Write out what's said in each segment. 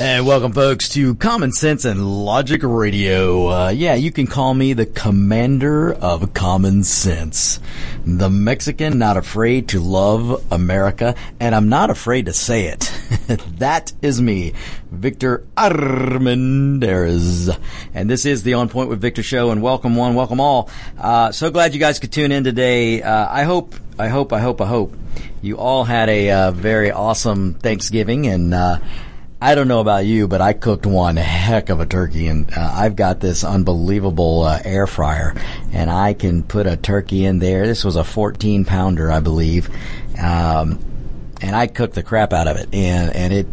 And welcome, folks, to Common Sense and Logic Radio. Uh, yeah, you can call me the commander of common sense. The Mexican not afraid to love America, and I'm not afraid to say it. that is me, Victor Armendariz. And this is the On Point with Victor show, and welcome one, welcome all. Uh, so glad you guys could tune in today. Uh, I hope, I hope, I hope, I hope you all had a uh, very awesome Thanksgiving and, uh, I don't know about you, but I cooked one heck of a turkey, and uh, I've got this unbelievable uh, air fryer, and I can put a turkey in there. This was a 14 pounder, I believe, um, and I cooked the crap out of it, and and it.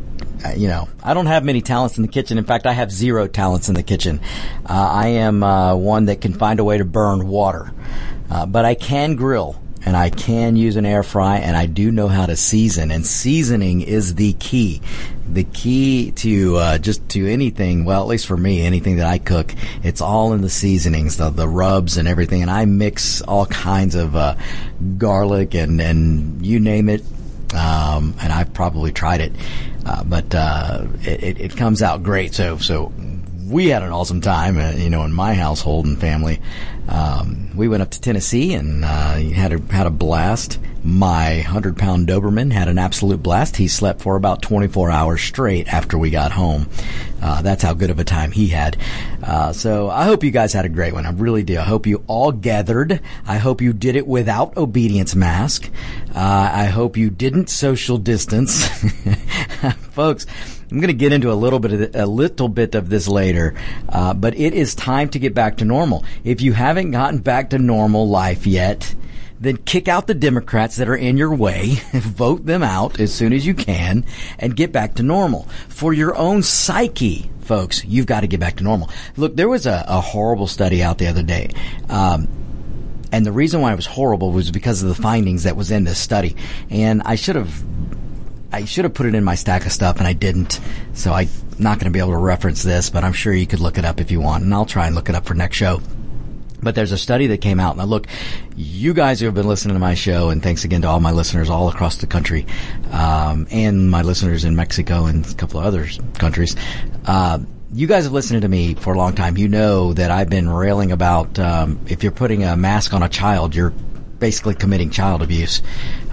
Uh, you know, I don't have many talents in the kitchen. In fact, I have zero talents in the kitchen. Uh, I am uh, one that can find a way to burn water, uh, but I can grill and I can use an air fry and I do know how to season and seasoning is the key. The key to uh, just to anything, well, at least for me, anything that I cook, it's all in the seasonings, the, the rubs and everything. And I mix all kinds of uh, garlic and, and you name it. Um, and I've probably tried it, uh, but uh, it, it comes out great. So so we had an awesome time, uh, you know, in my household and family. Um, we went up to Tennessee and uh, had a, had a blast. My hundred pound Doberman had an absolute blast. He slept for about 24 hours straight after we got home. Uh, that's how good of a time he had. Uh, so I hope you guys had a great one. I really do. I hope you all gathered. I hope you did it without obedience mask. Uh, I hope you didn't social distance, folks. I'm going to get into a little bit of the, a little bit of this later, uh, but it is time to get back to normal. If you haven't gotten back to normal life yet, then kick out the Democrats that are in your way, vote them out as soon as you can, and get back to normal. For your own psyche, folks, you've got to get back to normal. Look, there was a, a horrible study out the other day. Um, and the reason why it was horrible was because of the findings that was in this study. And I should have I should have put it in my stack of stuff and I didn't. So I'm not going to be able to reference this, but I'm sure you could look it up if you want and I'll try and look it up for next show. But there's a study that came out. Now look, you guys who have been listening to my show, and thanks again to all my listeners all across the country, um, and my listeners in Mexico and a couple of other countries. Uh, you guys have listened to me for a long time. You know that I've been railing about um, if you're putting a mask on a child, you're basically committing child abuse.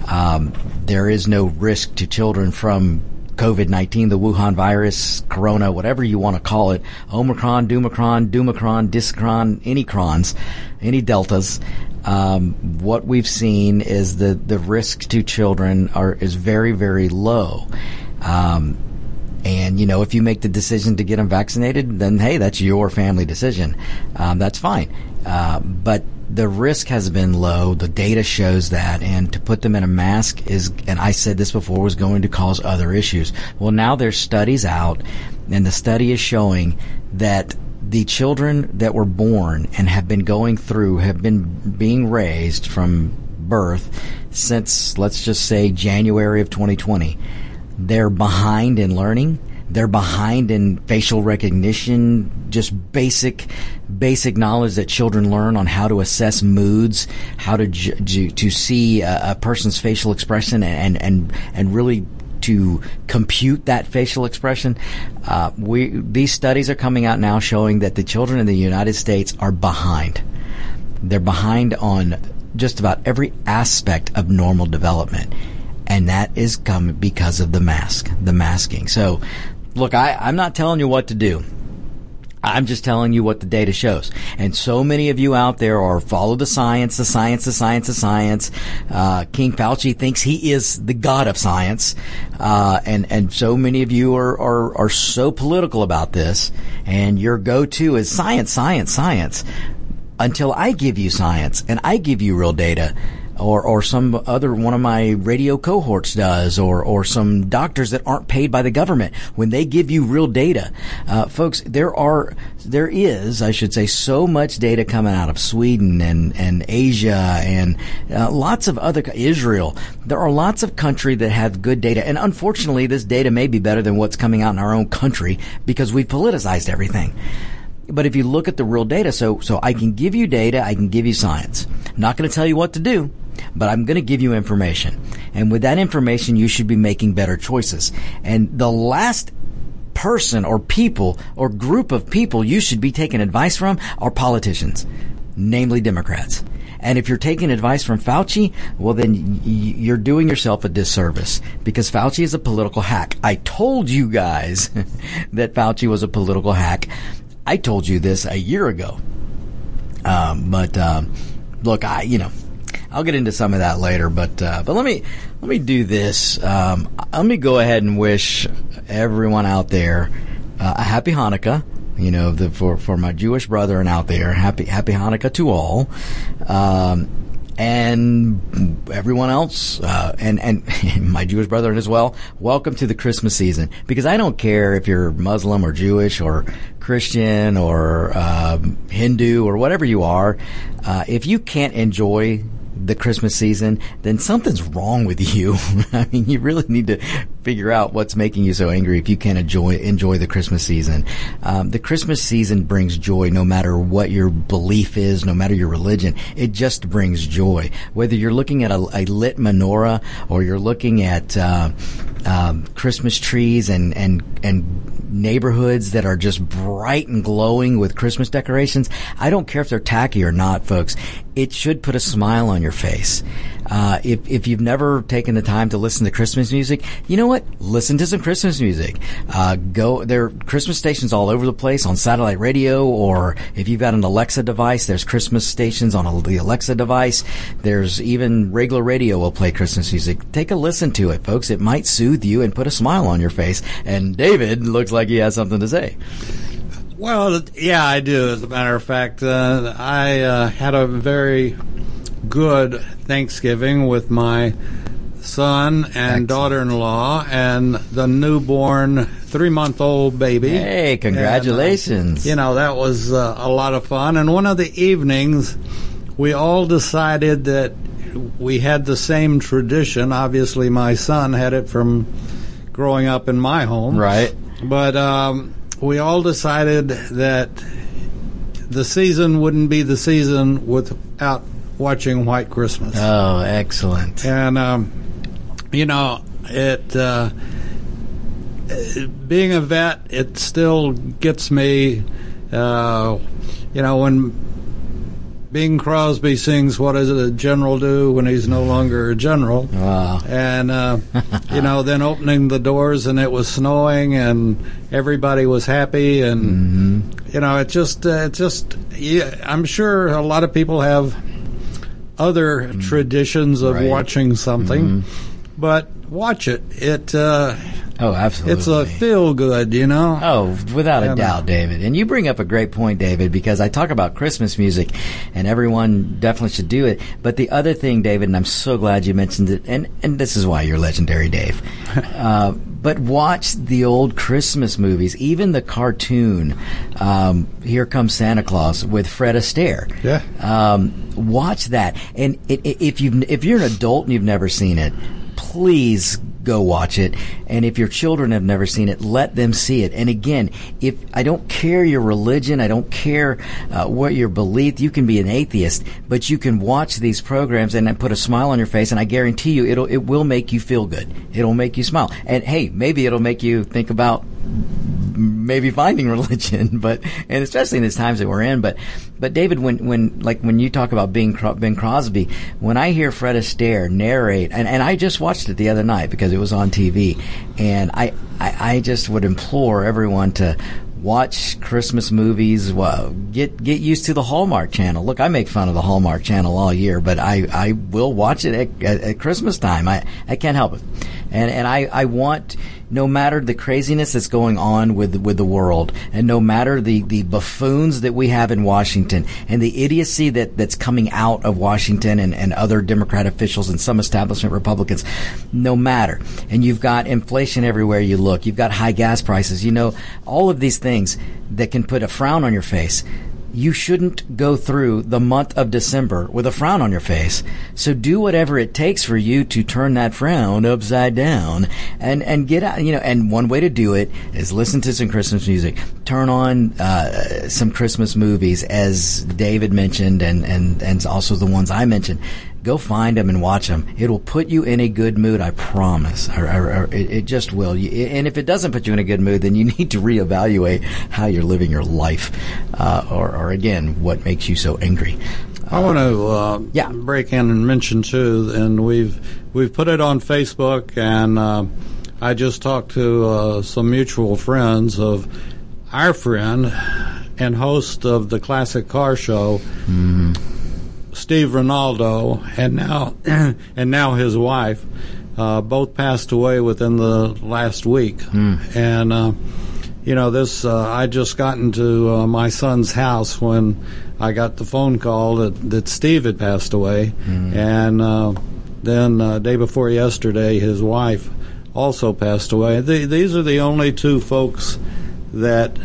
Um, there is no risk to children from COVID 19, the Wuhan virus, Corona, whatever you want to call it, Omicron, Dumicron, Dumicron, Discron, any crons, any deltas. Um, what we've seen is the, the risk to children are is very, very low. Um, and you know, if you make the decision to get them vaccinated, then hey, that's your family decision. Um, that's fine. Uh, but the risk has been low. The data shows that, and to put them in a mask is, and I said this before, was going to cause other issues. Well, now there's studies out, and the study is showing that the children that were born and have been going through have been being raised from birth since, let's just say, January of 2020 they're behind in learning. They're behind in facial recognition, just basic, basic knowledge that children learn on how to assess moods, how to to see a, a, person's facial expression, and and and really to compute that facial expression. Uh, we these studies are coming out now showing that the children in the United States are behind. They're behind on just about every aspect of normal development and that is coming because of the mask, the masking. So, look, I, I'm not telling you what to do. I'm just telling you what the data shows. And so many of you out there are follow the science, the science, the science, the science. Uh, King Fauci thinks he is the god of science. Uh, and, and so many of you are, are, are so political about this. And your go-to is science, science, science. Until I give you science and I give you real data, or or some other one of my radio cohorts does, or or some doctors that aren't paid by the government when they give you real data, uh, folks. There are there is, I should say, so much data coming out of Sweden and and Asia and uh, lots of other Israel. There are lots of countries that have good data, and unfortunately, this data may be better than what's coming out in our own country because we've politicized everything. But if you look at the real data, so, so I can give you data, I can give you science. I'm not going to tell you what to do, but I'm going to give you information. And with that information, you should be making better choices. And the last person or people or group of people you should be taking advice from are politicians, namely Democrats. And if you're taking advice from Fauci, well, then you're doing yourself a disservice because Fauci is a political hack. I told you guys that Fauci was a political hack. I told you this a year ago. Um, but um, look, I you know, I'll get into some of that later. But uh, but let me let me do this. Um, let me go ahead and wish everyone out there uh, a happy Hanukkah. You know, the, for for my Jewish brethren out there, happy happy Hanukkah to all. Um, and everyone else, uh, and and my Jewish brethren as well. Welcome to the Christmas season, because I don't care if you're Muslim or Jewish or Christian or um, Hindu or whatever you are, uh, if you can't enjoy the Christmas season, then something's wrong with you. I mean, you really need to figure out what's making you so angry if you can't enjoy enjoy the Christmas season. Um, the Christmas season brings joy, no matter what your belief is, no matter your religion. It just brings joy. Whether you're looking at a, a lit menorah or you're looking at uh, um, Christmas trees and and and neighborhoods that are just bright and glowing with Christmas decorations. I don't care if they're tacky or not, folks. It should put a smile on your face. Uh, if, if you've never taken the time to listen to Christmas music, you know what? Listen to some Christmas music. Uh, go, there are Christmas stations all over the place on satellite radio, or if you've got an Alexa device, there's Christmas stations on a, the Alexa device. There's even regular radio will play Christmas music. Take a listen to it, folks. It might soothe you and put a smile on your face. And David looks like he has something to say. Well, yeah, I do. As a matter of fact, uh, I uh, had a very good Thanksgiving with my son and Excellent. daughter-in-law and the newborn three-month-old baby. Hey, congratulations. And, uh, you know, that was uh, a lot of fun. And one of the evenings, we all decided that we had the same tradition. Obviously, my son had it from growing up in my home. Right. But um, we all decided that the season wouldn't be the season without watching White Christmas. Oh, excellent. And, um, you know, it, uh, being a vet, it still gets me, uh, you know, when Bing Crosby sings "What Does a General Do When He's No Longer a General?" Wow. And uh, you know, then opening the doors and it was snowing and everybody was happy and Mm-hmm. you know, it just uh, it just yeah, I'm sure a lot of people have other traditions of. Right. Mm-hmm. watching something, but watch it. It uh, Oh, absolutely. it's a feel good, you know. Oh, without a uh, doubt, David. And you bring up a great point, David, because I talk about Christmas music and everyone definitely should do it. But the other thing, David, and I'm so glad you mentioned it, and, and this is why you're legendary, Dave. uh, but watch the old Christmas movies, even the cartoon, um, Here Comes Santa Claus with Fred Astaire. Yeah. Um, watch that. And i i if you if you're an adult and you've never seen it, please go watch it. And if your children have never seen it, let them see it. And again, if I don't care your religion, I don't care uh, what your belief, you can be an atheist, but you can watch these programs and put a smile on your face. And I guarantee you, it'll it will make you feel good. It'll make you smile. And hey, maybe it'll make you think about maybe finding religion, but and especially in these times that we're in. But but David, when when like when you talk about being Bing Crosby, when I hear Fred Astaire narrate, and, and I just watched it the other night because it was on TV, and I, I I just would implore everyone to watch Christmas movies. Well, get get used to the Hallmark Channel. Look, I make fun of the Hallmark Channel all year, but I, I will watch it at, at, at Christmas time. I, I can't help it, and and I, I want no matter the craziness that's going on with with the world, and no matter the, the buffoons that we have in Washington, and the idiocy that, that's coming out of Washington and, and other Democrat officials and some establishment Republicans, no matter. And you've got inflation everywhere you look. You've got high gas prices. You know, all of these things that can put a frown on your face you shouldn't go through the month of December with a frown on your face. So do whatever it takes for you to turn that frown upside down and, and get out, you know, and one way to do it is listen to some Christmas music. Turn on, uh, some Christmas movies as David mentioned and, and, and also the ones I mentioned go find them and watch them. It'll put you in a good mood, I promise. Or, or, or it, it, just will. and if it doesn't put you in a good mood, then you need to reevaluate how you're living your life, uh, or, or, again, what makes you so angry. I want to uh, yeah. break in and mention too, and we've we've put it on Facebook, and uh, I just talked to uh, some mutual friends of our friend and host of the Classic Car Show. Mm-hmm Steve Ronaldo and now and now his wife uh, both passed away within the last week, mm. and uh, you know this. Uh, I just got into uh, my son's house when I got the phone call that, that Steve had passed away, mm. and uh, then uh, day before yesterday, his wife also passed away. The, these are the only two folks that,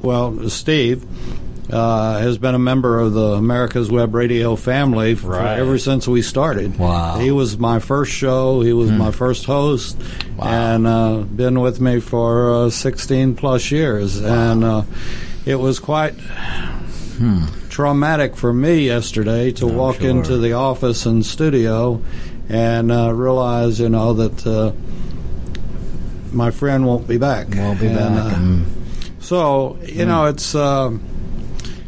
well, Steve uh, has been a member of the America's Web Radio family for, right. ever since we started. Wow. He was my first show. He was mm. my first host, wow. and uh, been with me for uh, 16 plus years. Wow. And uh, it was quite hmm. traumatic for me yesterday to I'm walk sure. into the office and studio and uh, realize, you know, that uh, my friend won't be back. Won't be and, back. Mm. So you mm. know, it's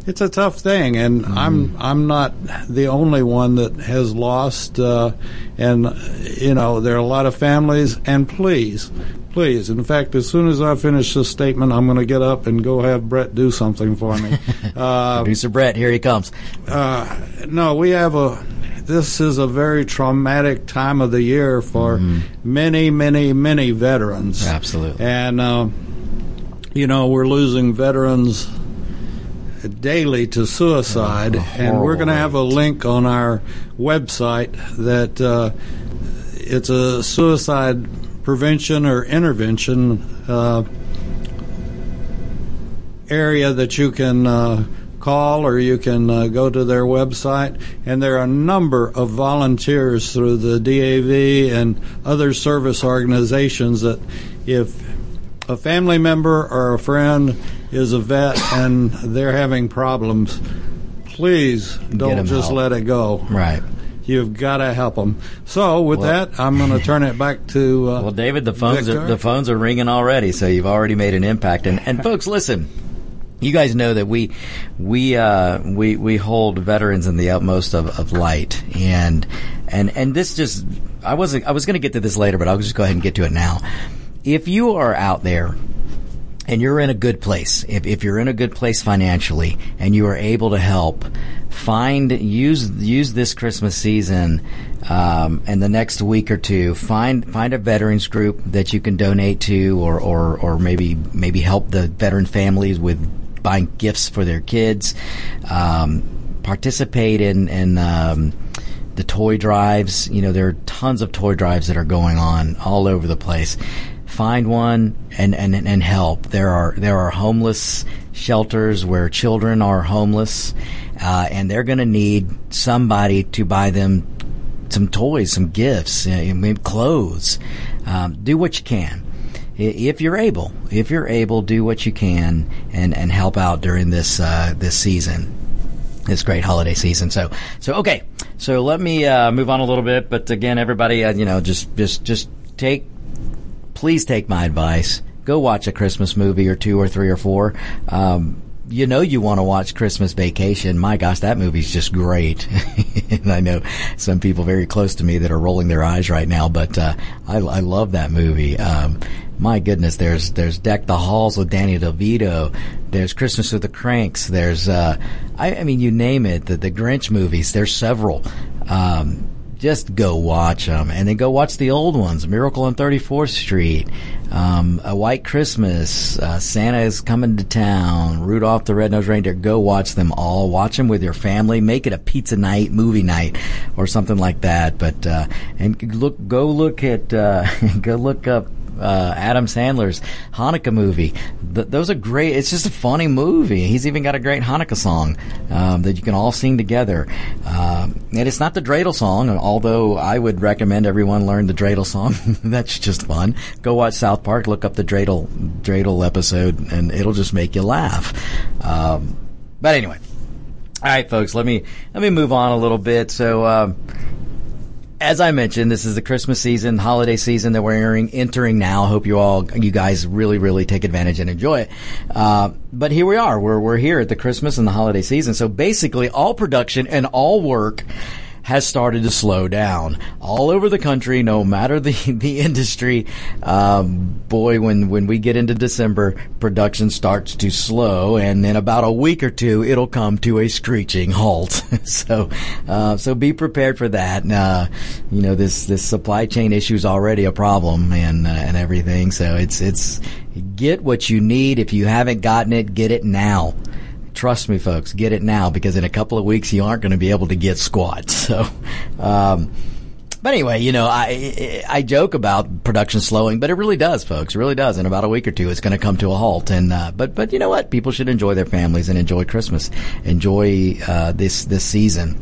it's a tough thing, and mm-hmm. I'm I'm not the only one that has lost. Uh, and you know, there are a lot of families. And please, please, in fact, as soon as I finish this statement, I'm going to get up and go have Brett do something for me. uh, Producer Brett, here he comes. Uh, no, we have a. This is a very traumatic time of the year for mm-hmm. many, many, many veterans. Absolutely. And uh, you know, we're losing veterans daily to suicide, and we're going to have a link on our website that uh, it's a suicide prevention or intervention uh, area that you can uh, call or you can uh, go to their website. And there are a number of volunteers through the DAV and other service organizations that if a family member or a friend is a vet and they're having problems, please don't just help. let it go. Right. You've got to help them. So with well, that, I'm going to turn it back to. Uh, well, David, the phones Victor. are the phones are ringing already, so you've already made an impact. And and folks, listen, you guys know that we we uh, we we hold veterans in the utmost of, of light, and and and this just I wasn't I was going to get to this later, but I'll just go ahead and get to it now. If you are out there and you're in a good place, if, if you're in a good place financially and you are able to help, find use use this Christmas season um, and the next week or two. Find find a veterans group that you can donate to, or or, or maybe maybe help the veteran families with buying gifts for their kids. Um, participate in in um, the toy drives. You know, there are tons of toy drives that are going on all over the place find one and, and, and help. There are there are homeless shelters where children are homeless, uh, and they're going to need somebody to buy them some toys, some gifts, uh, clothes. Um, do what you can. If you're able, if you're able, do what you can and, and help out during this uh, this season, this great holiday season. So so okay, so let me uh, move on a little bit. But again, everybody, uh, you know, just just just take please take my advice. Go watch a Christmas movie or two or three or four. Um, you know you want to watch Christmas Vacation. My gosh, that movie's just great. and I know some people very close to me that are rolling their eyes right now, but uh, I, I, love that movie. Um, my goodness, there's there's Deck the Halls with Danny DeVito. There's Christmas with the Cranks. There's uh, I, I mean, you name it. The the Grinch movies. There's several. Um, just go watch them, and then go watch the old ones. Miracle on 34th Street, um, A White Christmas, uh, Santa is coming to town, Rudolph the Red-Nosed Reindeer. Go watch them all. Watch them with your family. Make it a pizza night, movie night, or something like that. But uh, and look, go look at, uh, go look up uh, Adam Sandler's Hanukkah movie. Th- those are great. It's just a funny movie. He's even got a great Hanukkah song um, that you can all sing together. Um, and it's not the dreidel song, although I would recommend everyone learn the dreidel song. That's just fun. Go watch South Park, look up the dreidel dreidel episode, and it'll just make you laugh. Um, but anyway. All right, folks. Let me let me move on a little bit. So, um, as I mentioned, this is the Christmas season, holiday season that we're entering, entering now. Hope you all, you guys really, really take advantage and enjoy it. Uh, but here we are. We're, we're here at the Christmas and the holiday season. So basically all production and all work has started to slow down all over the country, no matter the, the industry. Um, boy, when, when we get into December, production starts to slow and in about a week or two, it'll come to a screeching halt. so, uh, so be prepared for that. Uh, you know, this, this supply chain issue is already a problem and, uh, and everything. So it's, it's, get what you need. If you haven't gotten it, get it now. Trust me, folks, get it now because in a couple of weeks you aren't going to be able to get squat. So, um, but anyway, you know, I I joke about production slowing, but it really does, folks. It really does. In about a week or two, it's going to come to a halt. And uh, but but you know what? People should enjoy their families and enjoy Christmas, enjoy uh, this this season.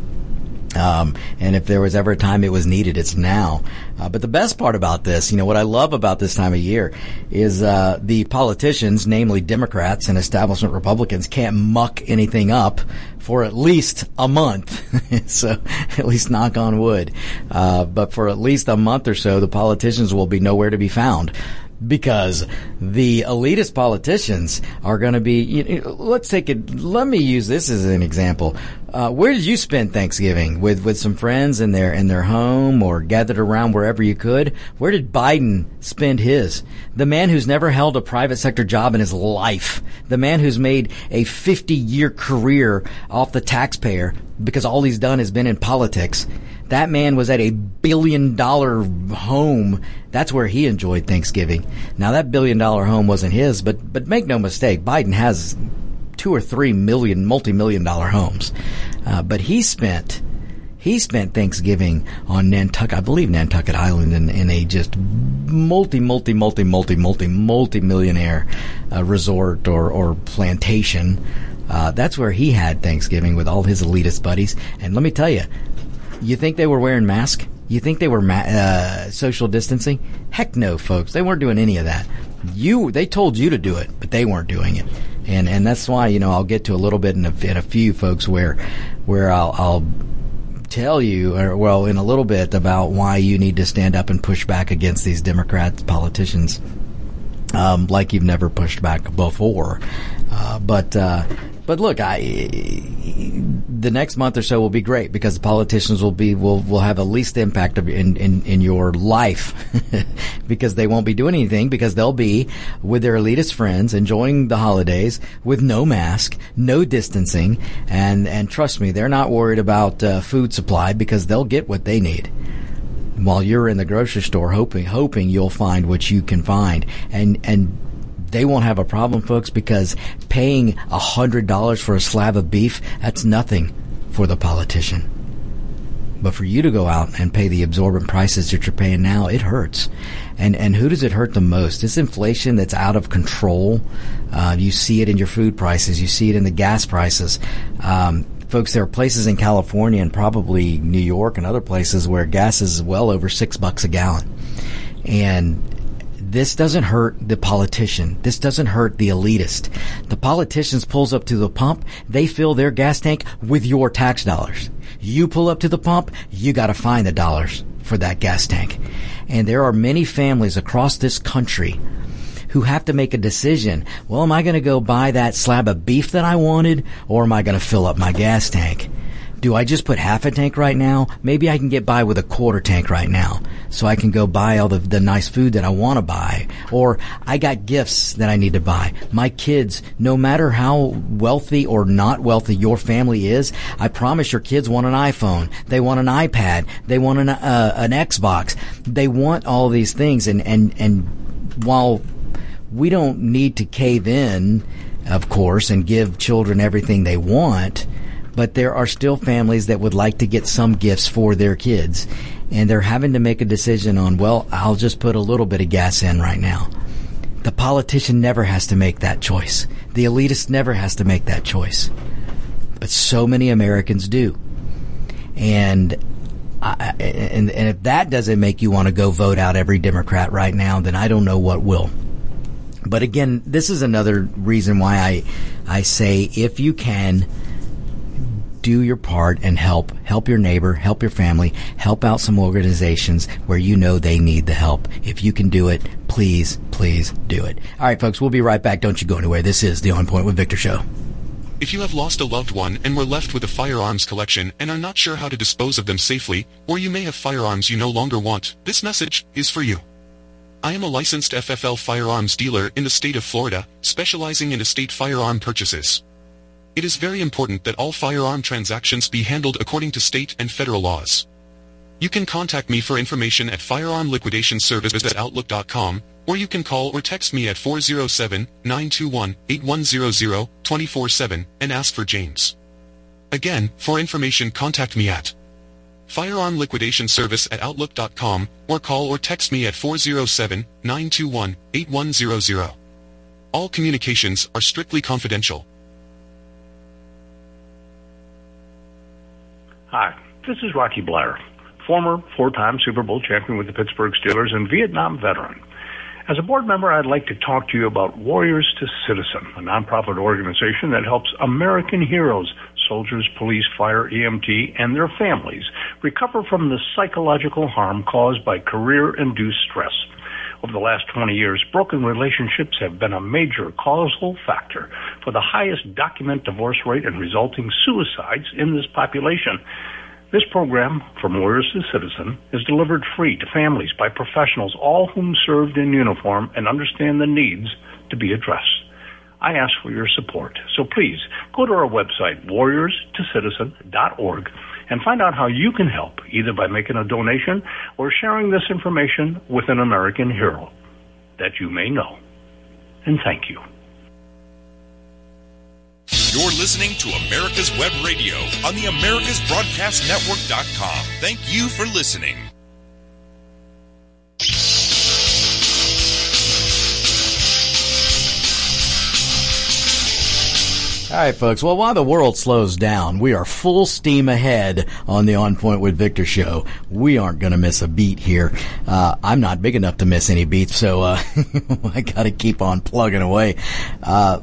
Um, and if there was ever a time it was needed, it's now. Uh, but the best part about this, you know, what I love about this time of year is uh, the politicians, namely Democrats and establishment Republicans, can't muck anything up for at least a month. so at least knock on wood. Uh, but for at least a month or so, the politicians will be nowhere to be found because the elitist politicians are going to be. You know, let's take it. Let me use this as an example. Uh, where did you spend Thanksgiving with with some friends in their in their home or gathered around wherever you could? Where did Biden spend his? The man who's never held a private sector job in his life, the man who's made a 50 year career off the taxpayer because all he's done has been in politics. That man was at a billion dollar home. That's where he enjoyed Thanksgiving. Now that billion dollar home wasn't his, but but make no mistake, Biden has two or three million, multi-million dollar homes. Uh, but he spent he spent Thanksgiving on Nantucket, I believe Nantucket Island, in, in a just multi, multi, multi, multi, multi, multi millionaire uh, resort or or plantation. Uh, that's where he had Thanksgiving with all his elitist buddies. And let me tell you, you think they were wearing masks? You think they were ma- uh, social distancing? Heck no, folks. They weren't doing any of that. You, they told you to do it, but they weren't doing it. And and that's why you know I'll get to a little bit in a, in a few folks where where I'll, I'll tell you, or well, in a little bit about why you need to stand up and push back against these Democrats, politicians, um, like you've never pushed back before. Uh, but uh, but look, I the next month or so will be great because the politicians will be will will have the least impact of, in, in in your life. Because they won't be doing anything because they'll be with their elitist friends enjoying the holidays with no mask, no distancing, and and trust me, they're not worried about uh, food supply because they'll get what they need. While you're in the grocery store hoping hoping you'll find what you can find. And and they won't have a problem, folks, because paying a hundred dollars for a slab of beef, that's nothing for the politician. But for you to go out and pay the absorbent prices that you're paying now, it hurts. And and who does it hurt the most? This inflation that's out of control. Uh, you see it in your food prices. You see it in the gas prices. Um, folks, there are places in California and probably New York and other places where gas is well over six bucks a gallon. And this doesn't hurt the politician. This doesn't hurt the elitist. The politicians pulls up to the pump, they fill their gas tank with your tax dollars. You pull up to the pump, you gotta find the dollars for that gas tank. And there are many families across this country who have to make a decision. Well, am I going to go buy that slab of beef that I wanted or am I going to fill up my gas tank? Do I just put half a tank right now? Maybe I can get by with a quarter tank right now. So I can go buy all the, the nice food that I want to buy. Or I got gifts that I need to buy. My kids, no matter how wealthy or not wealthy your family is, I promise your kids want an iPhone. They want an iPad. They want an, uh, an Xbox. They want all these things. And, and, and while we don't need to cave in, of course, and give children everything they want, but there are still families that would like to get some gifts for their kids. And they're having to make a decision on, well, I'll just put a little bit of gas in right now. The politician never has to make that choice. The elitist never has to make that choice. But so many Americans do. And I, and, and if that doesn't make you want to go vote out every Democrat right now, then I don't know what will. But again, this is another reason why I, I say if you can, do your part and help. Help your neighbor, help your family, help out some organizations where you know they need the help. If you can do it, please, please do it. All right, folks, we'll be right back. Don't you go anywhere. This is the On Point with Victor show. If you have lost a loved one and were left with a firearms collection and are not sure how to dispose of them safely, or you may have firearms you no longer want, this message is for you. I am a licensed FFL firearms dealer in the state of Florida, specializing in estate firearm purchases. It is very important that all firearm transactions be handled according to state and federal laws. You can contact me for information at firearmliquidation at outlook.com, or you can call or text me at 407-921-8100 24-7 and ask for James. Again, for information contact me at Firearm Liquidation Service at Outlook.com or call or text me at 407-921-8100. All communications are strictly confidential. Hi, this is Rocky Bleier, former four-time Super Bowl champion with the Pittsburgh Steelers and Vietnam veteran. As a board member, I'd like to talk to you about Warriors to Citizen, a nonprofit organization that helps American heroes, soldiers, police, fire, EMT, and their families recover from the psychological harm caused by career-induced stress. Over the last 20 years, broken relationships have been a major causal factor for the highest document divorce rate and resulting suicides in this population. This program, From Warriors to Citizen, is delivered free to families by professionals, all whom served in uniform and understand the needs to be addressed. I ask for your support. So please go to our website, warriorstocitizen.org, and find out how you can help, either by making a donation or sharing this information with an American hero that you may know. And thank you. You're listening to America's Web Radio on the AmericasBroadcastNetwork.com. Thank you for listening. All right, folks. Well, while the world slows down, we are full steam ahead on the On Point with Victor show. We aren't going to miss a beat here. Uh, I'm not big enough to miss any beats, so uh, I got to keep on plugging away. Uh,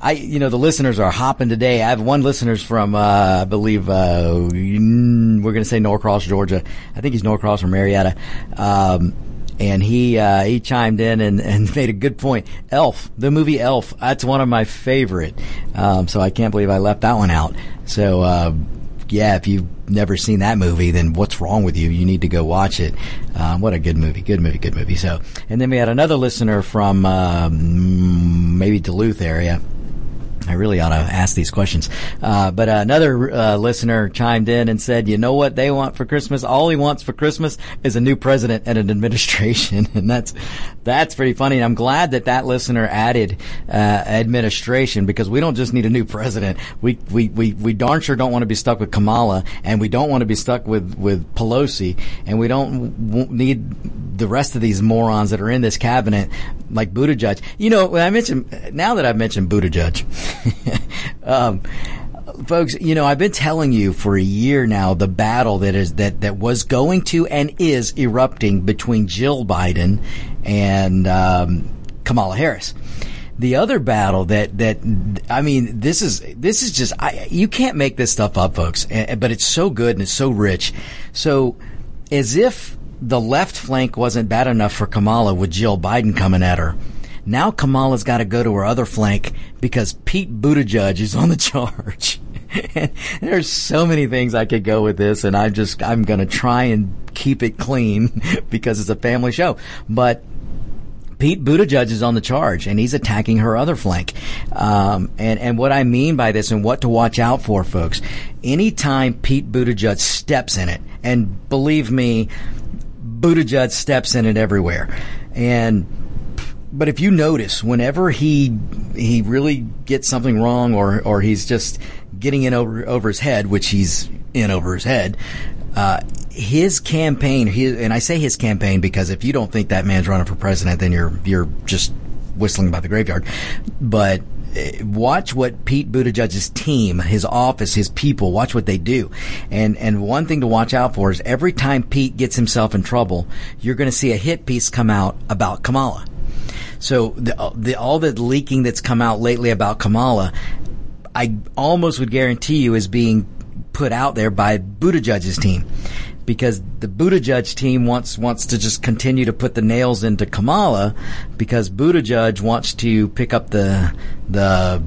I, you know, the listeners are hopping today. I have one listener's from, uh, I believe, uh, we're going to say Norcross, Georgia. I think he's Norcross or Marietta. Um, and he uh, he chimed in and, and made a good point. Elf, the movie Elf, that's one of my favorite. Um, so I can't believe I left that one out. So uh, yeah, if you've never seen that movie, then what's wrong with you? You need to go watch it. Um, what a good movie, good movie, good movie. So, and then we had another listener from um, maybe Duluth area. I really ought to ask these questions. Uh, but another uh, listener chimed in and said, "You know what they want for Christmas? All he wants for Christmas is a new president and an administration." and that's that's pretty funny. I'm glad that that listener added uh, administration because we don't just need a new president. We we we we darn sure don't want to be stuck with Kamala, and we don't want to be stuck with with Pelosi, and we don't w- need the rest of these morons that are in this cabinet like Buttigieg. You know, when I mentioned now that I've mentioned Buttigieg. um, folks, you know, I've been telling you for a year now the battle that is that that was going to and is erupting between Jill Biden and um, Kamala Harris. The other battle that that I mean, this is this is just I, you can't make this stuff up, folks. But it's so good and it's so rich. So, as if the left flank wasn't bad enough for Kamala with Jill Biden coming at her now Kamala's got to go to her other flank because Pete Buttigieg is on the charge. There's so many things I could go with this, and I'm just I'm to try and keep it clean because it's a family show. But Pete Buttigieg is on the charge, and he's attacking her other flank. Um, and and what I mean by this, and what to watch out for, folks. Anytime Pete Buttigieg steps in it, and believe me, Buttigieg steps in it everywhere, and but if you notice, whenever he he really gets something wrong, or or he's just getting in over over his head, which he's in over his head, uh, his campaign, his, and I say his campaign because if you don't think that man's running for president, then you're you're just whistling about the graveyard. But uh, watch what Pete Buttigieg's team, his office, his people, watch what they do. And and one thing to watch out for is every time Pete gets himself in trouble, you're going to see a hit piece come out about Kamala. So the, the, all the leaking that's come out lately about Kamala, I almost would guarantee you is being put out there by Buttigieg's team. Because the Buttigieg team wants wants to just continue to put the nails into Kamala, because Buttigieg wants to pick up the the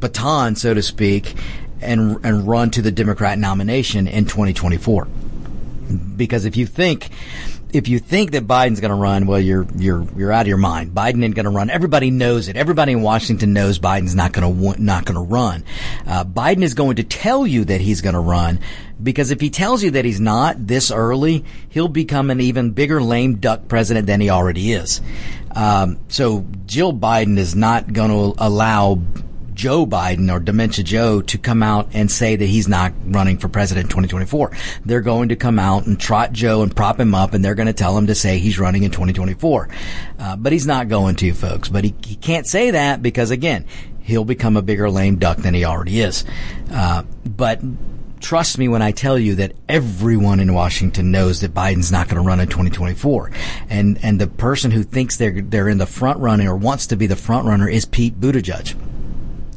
baton, so to speak, and and run to the Democrat nomination in 2024. Because if you think if you think that Biden's going to run, well, you're you're you're out of your mind. Biden ain't going to run. Everybody knows it. Everybody in Washington knows Biden's not going to not going to run. Uh, Biden is going to tell you that he's going to run because if he tells you that he's not this early, he'll become an even bigger lame duck president than he already is. Um, so Jill Biden is not going to allow Joe Biden or Dementia Joe to come out and say that he's not running for president in 2024. They're going to come out and trot Joe and prop him up and they're going to tell him to say he's running in 2024. Uh, but he's not going to, folks. But he, he can't say that because again, he'll become a bigger lame duck than he already is. Uh, but trust me when I tell you that everyone in Washington knows that Biden's not going to run in 2024. And and the person who thinks they're they're in the front running or wants to be the front runner is Pete Buttigieg.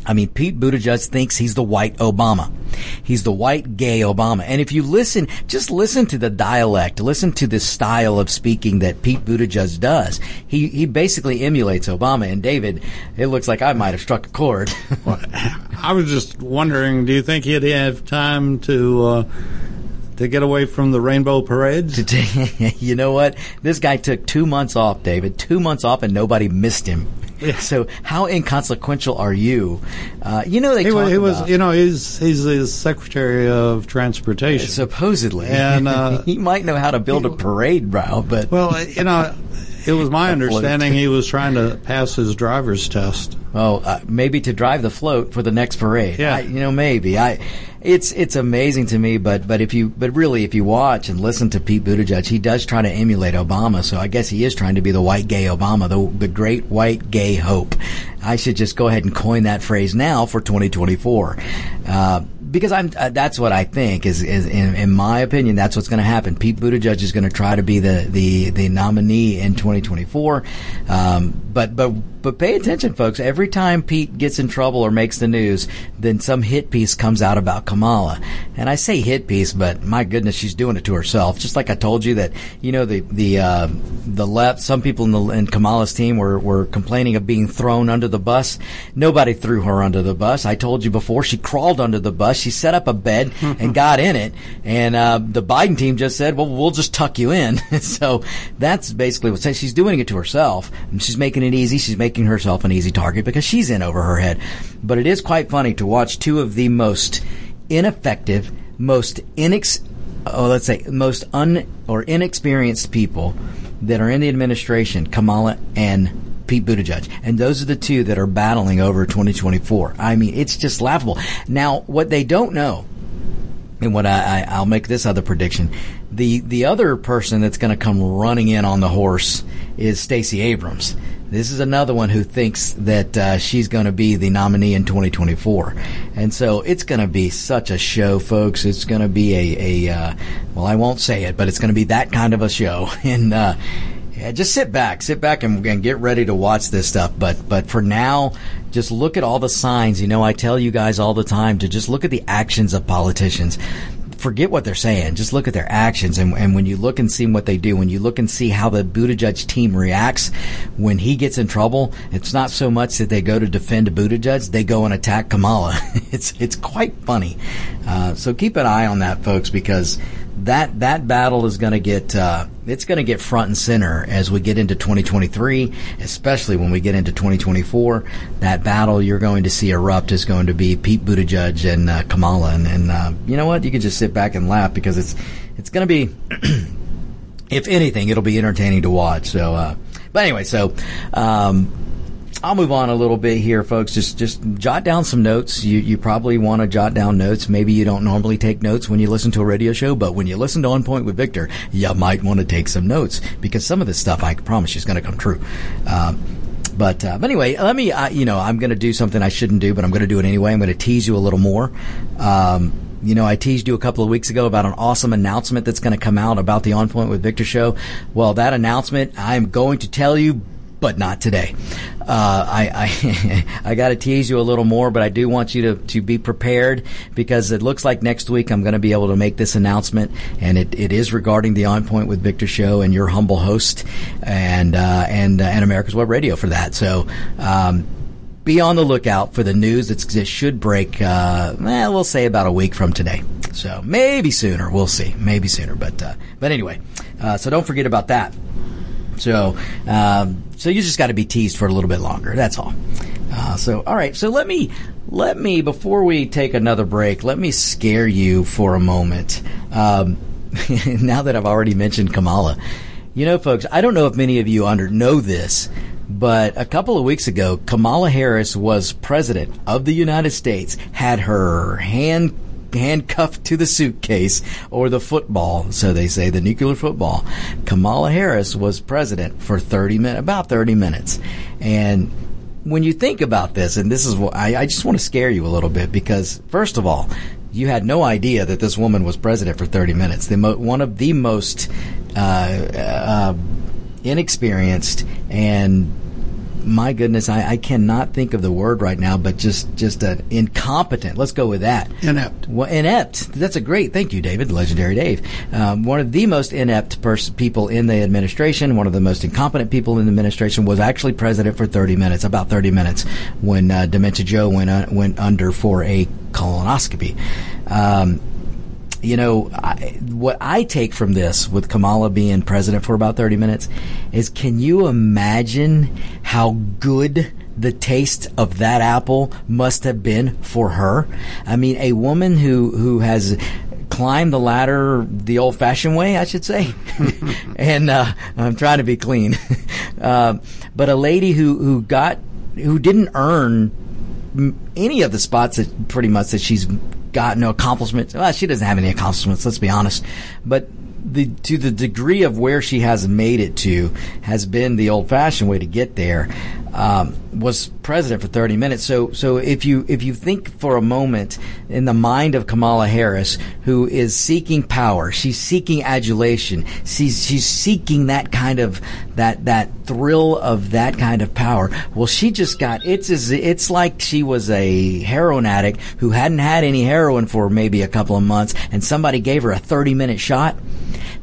I mean, Pete Buttigieg thinks he's the white Obama. He's the white gay Obama. And if you listen, just listen to the dialect, listen to the style of speaking that Pete Buttigieg does. He, he basically emulates Obama. And David, it looks like I might have struck a chord. well, I was just wondering, do you think he'd have time to, uh, to get away from the rainbow parades? you know what? This guy took two months off, David. Two months off, and nobody missed him. So how inconsequential are you? Uh, you know they he, talk he was, about- you know, he's he's the Secretary of Transportation. supposedly, And, uh, he might know how to build a parade route, but well, you know, it was my understanding he was trying to pass his driver's test. Oh, uh, maybe to drive the float for the next parade. Yeah. I, you know, maybe. I, it's it's amazing to me, but but if you but really if you watch and listen to Pete Buttigieg, he does try to emulate Obama. So I guess he is trying to be the white gay Obama, the the great white gay hope. I should just go ahead and coin that phrase now for 2024. Uh, because I'm, uh, that's what I think is, is in, in my opinion, that's what's going to happen. Pete Buttigieg is going to try to be the, the, the nominee in 2024. Um, but, but, but pay attention, folks. Every time Pete gets in trouble or makes the news, then some hit piece comes out about Kamala. And I say hit piece, but my goodness, she's doing it to herself. Just like I told you that, you know, the, the, uh, the left, some people in the, in Kamala's team were, were complaining of being thrown under the bus. Nobody threw her under the bus. I told you before, she crawled under the bus. She set up a bed and got in it. And, uh, the Biden team just said, well, we'll just tuck you in. so that's basically what she's doing it to herself. She's making it easy. She's making herself an easy target because she's in over her head. But it is quite funny to watch two of the most ineffective, most inex, oh, let's say most un or inexperienced people that are in the administration, Kamala and Pete Buttigieg. And those are the two that are battling over 2024. I mean, it's just laughable. Now, what they don't know, and what I, I I'll make this other prediction, the the other person that's going to come running in on the horse is Stacey Abrams. This is another one who thinks that uh, she's going to be the nominee in 2024, and so it's going to be such a show, folks. It's going to be a a uh, well, I won't say it, but it's going to be that kind of a show, and. Uh, yeah, just sit back, sit back, and, and get ready to watch this stuff. But but for now, just look at all the signs. You know, I tell you guys all the time to just look at the actions of politicians. Forget what they're saying. Just look at their actions. And, and when you look and see what they do, when you look and see how the Buttigieg team reacts when he gets in trouble, it's not so much that they go to defend Buttigieg, they go and attack Kamala. it's, it's quite funny. Uh, so keep an eye on that, folks, because that that battle is going to get uh, it's going to get front and center as we get into 2023, especially when we get into 2024. That battle you're going to see erupt is going to be Pete Buttigieg and uh, Kamala, and, and uh, you know what? You can just sit back and laugh because it's it's going to be, if anything, it'll be entertaining to watch. So, uh, but anyway, so. Um, I'll move on a little bit here, folks. Just just jot down some notes. You you probably want to jot down notes. Maybe you don't normally take notes when you listen to a radio show, but when you listen to On Point with Victor, you might want to take some notes because some of this stuff I promise you is going to come true. Um, but uh, but anyway, let me uh, you know I'm going to do something I shouldn't do, but I'm going to do it anyway. I'm going to tease you a little more. Um, you know, I teased you a couple of weeks ago about an awesome announcement that's going to come out about the On Point with Victor show. Well, that announcement I'm going to tell you but not today. Uh, I I, I got to tease you a little more, but I do want you to, to be prepared because it looks like next week I'm going to be able to make this announcement, and it, it is regarding the On Point with Victor show and your humble host and uh, and uh, and America's Web Radio for that. So. Um, be on the lookout for the news that should break, uh, well, we'll say about a week from today. So maybe sooner. We'll see. Maybe sooner. But, uh, but anyway, uh, so don't forget about that. So, um, so you just got to be teased for a little bit longer. That's all. Uh, so, all right. So let me, let me, before we take another break, let me scare you for a moment. Um, now that I've already mentioned Kamala, you know, folks, I don't know if many of you under know this, but a couple of weeks ago, Kamala Harris was president of the United States, had her hand handcuffed to the suitcase or the football, so they say, the nuclear football. Kamala Harris was president for 30 minutes, about 30 minutes. And when you think about this, and this is what I, I just want to scare you a little bit because, first of all, you had no idea that this woman was president for 30 minutes. The mo- one of the most uh, uh, inexperienced and my goodness, I, I, cannot think of the word right now, but just just uh, incompetent. Let's go with that. Inept. Well, inept. That's a great. Thank you, David, legendary Dave. Um, one of the most inept pers- people in the administration, one of the most incompetent people in the administration, was actually president for 30 minutes, about 30 minutes, when uh, Dementia Joe went uh, went under for a colonoscopy. Um, you know, I, what I take from this with Kamala being president for about 30 minutes is can you imagine how good the taste of that apple must have been for her? I mean, a woman who, who has climbed the ladder the old fashioned way, I should say. and, uh, I'm trying to be clean. uh, but a lady who, who got, who didn't earn any of the spots that pretty much that she's got no accomplishments. Well, she doesn't have any accomplishments, let's be honest. But the, to the degree of where she has made it to has been the old fashioned way to get there. Um, was president for 30 minutes. So, so if you if you think for a moment in the mind of Kamala Harris, who is seeking power, she's seeking adulation, she's she's seeking that kind of that that thrill of that kind of power. Well, she just got it's it's like she was a heroin addict who hadn't had any heroin for maybe a couple of months, and somebody gave her a 30 minute shot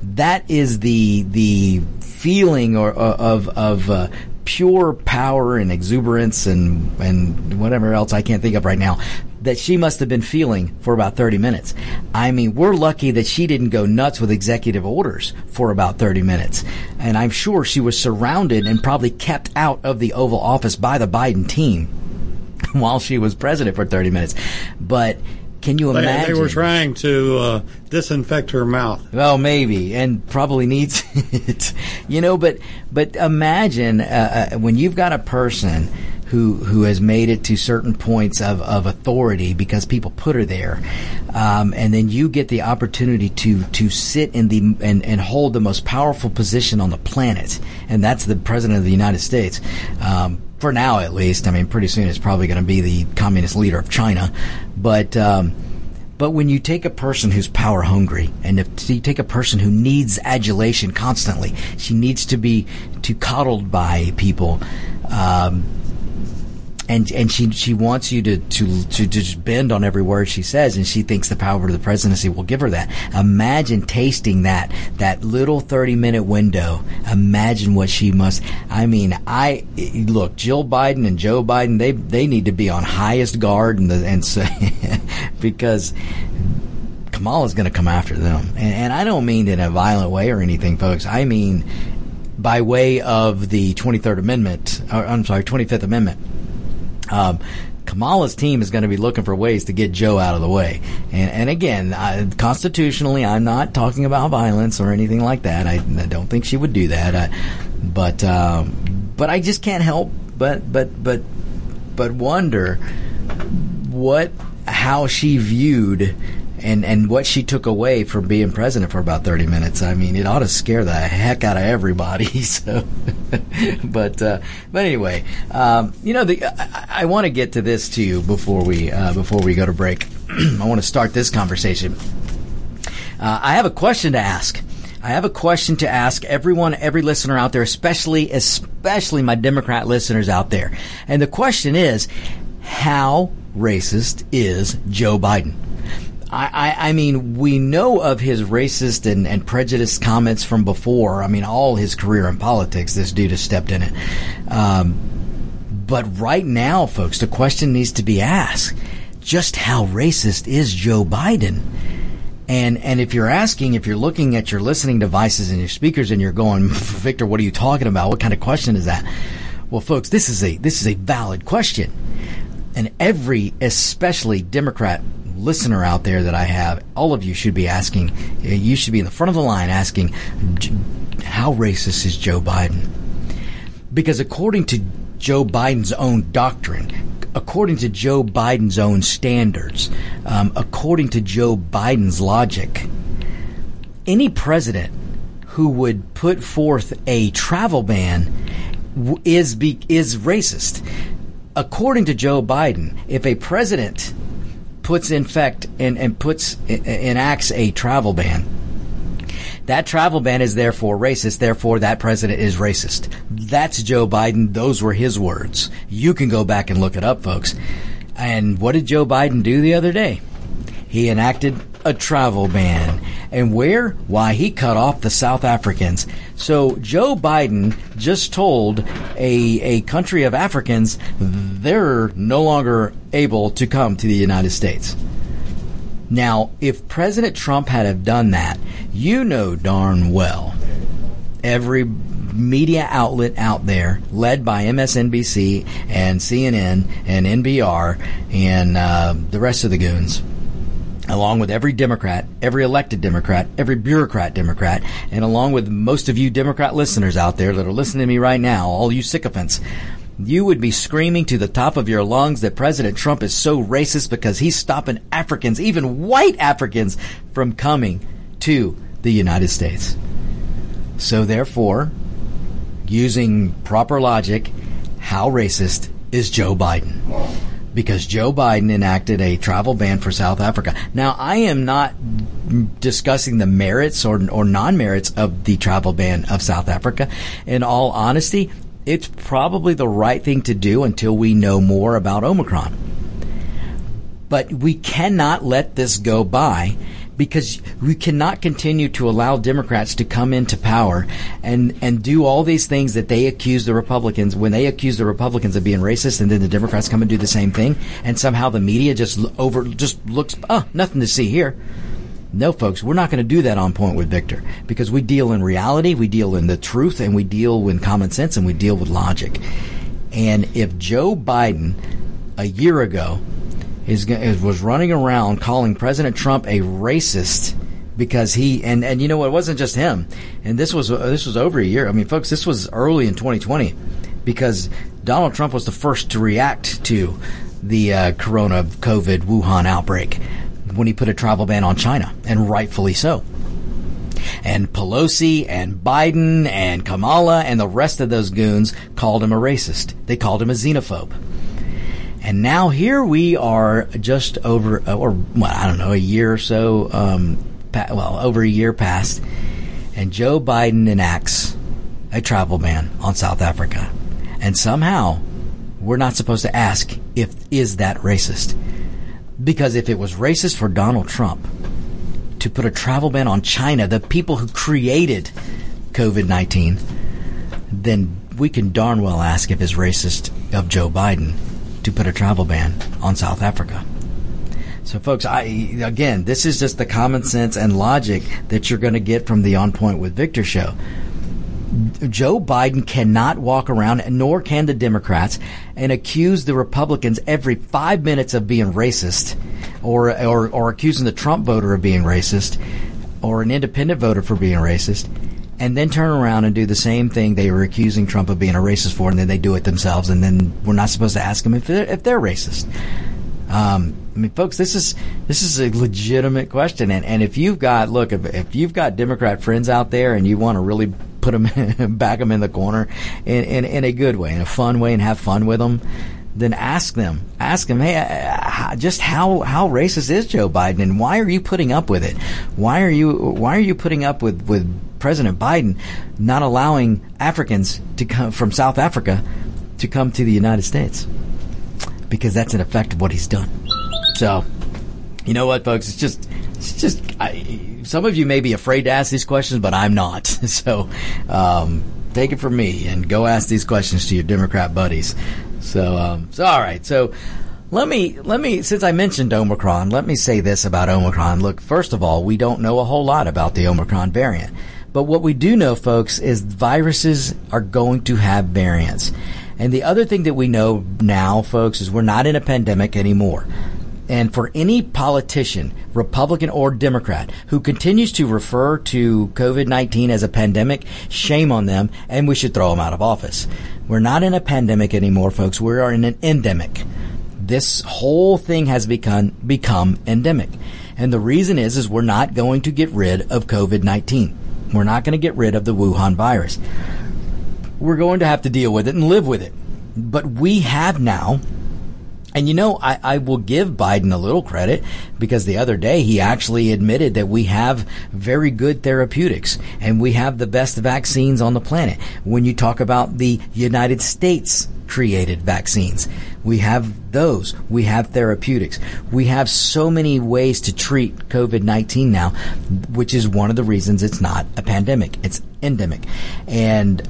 that is the the feeling or, uh, of of uh, pure power and exuberance and and whatever else I can't think of right now that she must have been feeling for about 30 minutes. I mean, we're lucky that she didn't go nuts with executive orders for about 30 minutes. And I'm sure she was surrounded and probably kept out of the Oval Office by the Biden team while she was president for 30 minutes. But can you imagine? They, they were trying to uh, disinfect her mouth. Well, maybe, and probably needs it. You know, but but imagine uh, uh, when you've got a person who who has made it to certain points of, of authority because people put her there, um, and then you get the opportunity to to sit in the and, and hold the most powerful position on the planet, and that's the president of the United States. Um, for now at least. I mean, pretty soon it's probably going to be the communist leader of China. But um, but when you take a person who's power hungry, and if you take a person who needs adulation constantly, she needs to be to coddled by people. Um, and and she she wants you to, to to just bend on every word she says, and she thinks the power of the presidency will give her that. Imagine tasting that that little thirty minute window. Imagine what she must. I mean, I look Jill Biden and Joe Biden. They they need to be on highest guard and the, and say because. Kamala's going to come after them, and, and I don't mean in a violent way or anything, folks. I mean by way of the 23rd Amendment, or, I'm sorry, 25th Amendment. Um, Kamala's team is going to be looking for ways to get Joe out of the way. And, and again, I, constitutionally, I'm not talking about violence or anything like that. I, I don't think she would do that. I, but um, but I just can't help but but but but wonder what how she viewed and and what she took away from being president for about 30 minutes. I mean, it ought to scare the heck out of everybody. So, but uh, but anyway, um, you know, the, I, I want to get to this too before we uh, before we go to break. I want to start this conversation. Uh, I have a question to ask. I have a question to ask everyone, every listener out there, especially especially my Democrat listeners out there. And the question is, how racist is Joe Biden? I, I, I, mean, we know of his racist and, and prejudiced comments from before. I mean, all his career in politics, this dude has stepped in it. Um, but right now, folks, the question needs to be asked: Just how racist is Joe Biden? And and if you're asking, if you're looking at your listening devices and your speakers, and you're going, Victor, what are you talking about? What kind of question is that? Well, folks, this is a this is a valid question, and every, especially Democrat listener out there that I have, all of you should be asking, you should be in the front of the line asking, how racist is Joe Biden? Because according to Joe Biden's own doctrine, according to Joe Biden's own standards, um, according to Joe Biden's logic, any president who would put forth a travel ban is be, is racist. According to Joe Biden, if a president puts in effect and, and puts enacts a travel ban. That travel ban is therefore racist. Therefore, that president is racist. That's Joe Biden. Those were his words. You can go back and look it up, folks. And what did Joe Biden do the other day? He enacted a travel ban. And where? Why, he cut off the South Africans. So Joe Biden just told a, a country of Africans they're no longer able to come to the United States. Now, if President Trump had have done that, you know darn well every media outlet out there, led by MSNBC and CNN and NPR and uh, the rest of the goons, along with every Democrat, every elected Democrat, every bureaucrat Democrat, and along with most of you Democrat listeners out there that are listening to me right now, all you sycophants, you would be screaming to the top of your lungs that President Trump is so racist because he's stopping Africans, even white Africans, from coming to the United States. So therefore, using proper logic, how racist is Joe Biden? Because Joe Biden enacted a travel ban for South Africa. Now, I am not discussing the merits or, or non merits of the travel ban of South Africa. In all honesty, it's probably the right thing to do until we know more about Omicron. But we cannot let this go by because we cannot continue to allow Democrats to come into power and and do all these things that they accuse the Republicans when they accuse the Republicans of being racist, and then the Democrats come and do the same thing, and somehow the media just over just looks oh nothing to see here. No, folks, we're not going to do that on Point with Victor because we deal in reality, we deal in the truth, and we deal with common sense, and we deal with logic. And if Joe Biden a year ago is, was running around calling President Trump a racist because he and and you know what? It wasn't just him. And this was this was over a year. I mean folks this was early in 2020 because Donald Trump was the first to react to the uh, corona covid Wuhan outbreak when he put a travel ban on China and rightfully so. And Pelosi and Biden and Kamala and the rest of those goons called him a racist. They called him a xenophobe and now here we are just over, uh, or well, I don't know, a year or so, um, well, over a year past, and Joe Biden enacts a travel ban on South Africa. And somehow we're not supposed to ask if is that racist. Because if it was racist for Donald Trump to put a travel ban on China, the people who created COVID 19, then we can darn well ask if it's racist of Joe Biden to put a travel ban on South Africa. So, folks, I again, this is just the common sense and logic that you're going to get from the On Point with Victor show. Joe Biden cannot walk around, nor can the Democrats, and accuse the Republicans every five minutes of being racist, or or, or accusing the Trump voter of being racist, or an independent voter for being racist, and then turn around and do the same thing they were accusing Trump of being a racist for, and then they do it themselves, and then we're not supposed to ask them if they're, if they're racist. Um, I mean, folks, this is this is a legitimate question, and, and if you've got look, if, if you've got Democrat friends out there, and you want to really put them back them in the corner in, in in a good way, in a fun way, and have fun with them, then ask them, ask them, hey, uh, just how how racist is Joe Biden, and why are you putting up with it? Why are you why are you putting up with with President Biden not allowing Africans to come from South Africa to come to the United States? because that's an effect of what he's done. So, you know what, folks? It's just, it's just. I, some of you may be afraid to ask these questions, but I'm not. So, um, take it from me and go ask these questions to your Democrat buddies. So, um, so all right. So, let me let me since I mentioned Omicron, let me say this about Omicron. Look, first of all, we don't know a whole lot about the Omicron variant. But what we do know, folks, is viruses are going to have variants. And the other thing that we know now, folks, is we're not in a pandemic anymore. And for any politician, Republican or Democrat, who continues to refer to COVID 19 as a pandemic, shame on them, and we should throw them out of office. We're not in a pandemic anymore, folks. We are in an endemic. This whole thing has become, become endemic. And the reason is, is we're not going to get rid of COVID 19. We're not going to get rid of the Wuhan virus we're going to have to deal with it and live with it. But we have now, and you know, I, I, will give Biden a little credit because the other day he actually admitted that we have very good therapeutics and we have the best vaccines on the planet. When you talk about the United States created vaccines, we have those. We have therapeutics. We have so many ways to treat COVID-19 now, which is one of the reasons it's not a pandemic. It's endemic. And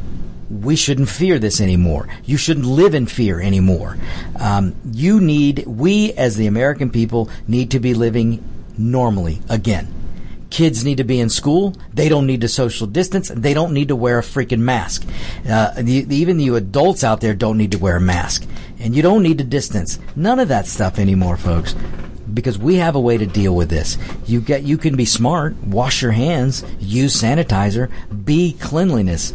we shouldn't fear this anymore. You shouldn't live in fear anymore. Um, you need, we as the American people need to be living normally again. Kids need to be in school. They don't need to social distance. They don't need to wear a freaking mask. Uh, the, even you adults out there don't need to wear a mask. And you don't need to distance. None of that stuff anymore, folks because we have a way to deal with this. You get you can be smart, wash your hands, use sanitizer, be cleanliness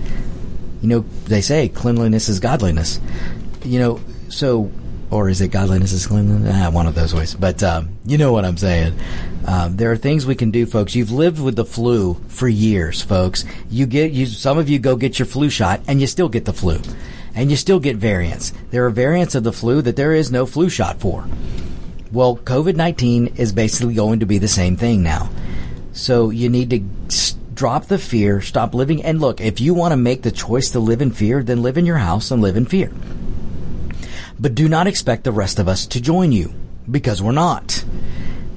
you know, they say cleanliness is godliness. You know, so or is it godliness is cleanliness? Ah, one of those ways. But um, you know what I'm saying. Um, there are things we can do, folks. You've lived with the flu for years, folks. You get you. Some of you go get your flu shot, and you still get the flu, and you still get variants. There are variants of the flu that there is no flu shot for. Well, COVID 19 is basically going to be the same thing now. So you need to drop the fear, stop living. And look, if you want to make the choice to live in fear, then live in your house and live in fear. But do not expect the rest of us to join you because we're not.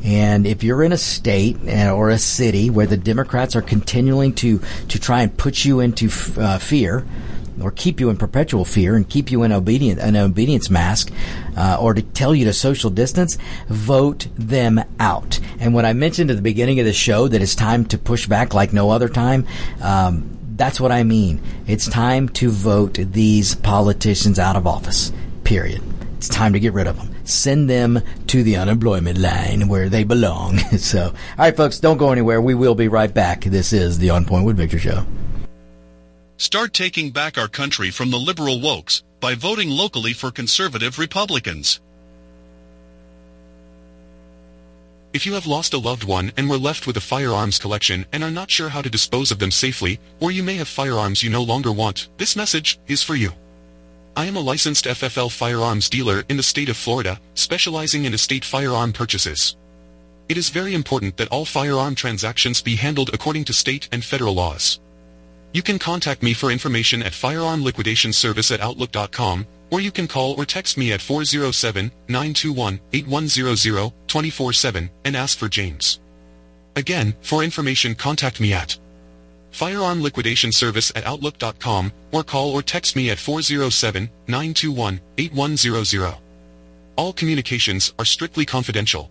And if you're in a state uh, or a city where the Democrats are continuing to, to try and put you into uh, fear, or keep you in perpetual fear and keep you in obedient an obedience mask, uh, or to tell you to social distance, vote them out. And when I mentioned at the beginning of the show that it's time to push back like no other time, um, that's what I mean. It's time to vote these politicians out of office. Period. It's time to get rid of them. Send them to the unemployment line where they belong. so, all right, folks, don't go anywhere. We will be right back. This is the On Point with Victor show. Start taking back our country from the liberal wokes by voting locally for conservative Republicans. If you have lost a loved one and were left with a firearms collection and are not sure how to dispose of them safely, or you may have firearms you no longer want, this message is for you. I am a licensed FFL firearms dealer in the state of Florida, specializing in estate firearm purchases. It is very important that all firearm transactions be handled according to state and federal laws. You can contact me for information at firearmliquidationservice at outlook.com or you can call or text me at 407-921-8100 24-7 and ask for James. Again, for information contact me at Firearm Liquidation Service at Outlook.com or call or text me at 407-921-8100. All communications are strictly confidential.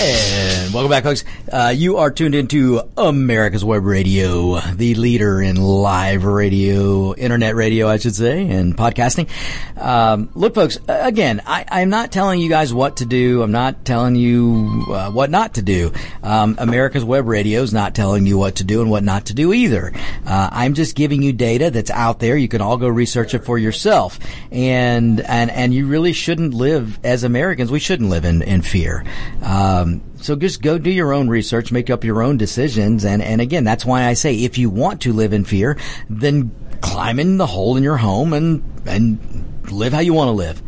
And welcome back, folks. Uh, you are tuned into America's Web Radio, the leader in live radio, internet radio, I should say, and podcasting. Um, look, folks, again, I, am not telling you guys what to do. I'm not telling you uh, what not to do. Um, America's Web Radio is not telling you what to do and what not to do either. Uh, I'm just giving you data that's out there. You can all go research it for yourself. And, and, and you really shouldn't live as Americans. We shouldn't live in, in fear. Um, so just go do your own research, make up your own decisions, and and again, that's why I say if you want to live in fear, then climb in the hole in your home and and live how you want to live.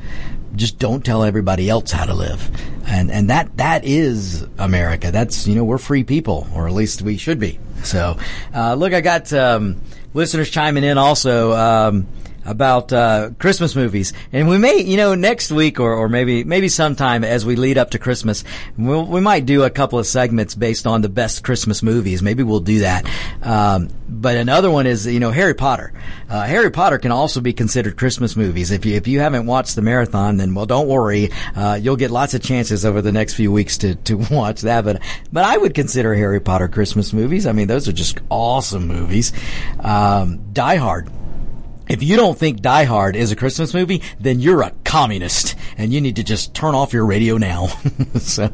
Just don't tell everybody else how to live, and and that that is America. That's you know we're free people, or at least we should be. So, uh, look, I got um, listeners chiming in also. Um, about uh, Christmas movies, and we may, you know, next week or, or maybe maybe sometime as we lead up to Christmas, we'll, we might do a couple of segments based on the best Christmas movies. Maybe we'll do that. Um, but another one is, you know, Harry Potter. Uh, Harry Potter can also be considered Christmas movies. If you if you haven't watched the marathon, then well, don't worry, uh, you'll get lots of chances over the next few weeks to to watch that. But but I would consider Harry Potter Christmas movies. I mean, those are just awesome movies. Um, Die Hard if you don't think Die Hard is a Christmas movie, then you're a communist and you need to just turn off your radio now. so,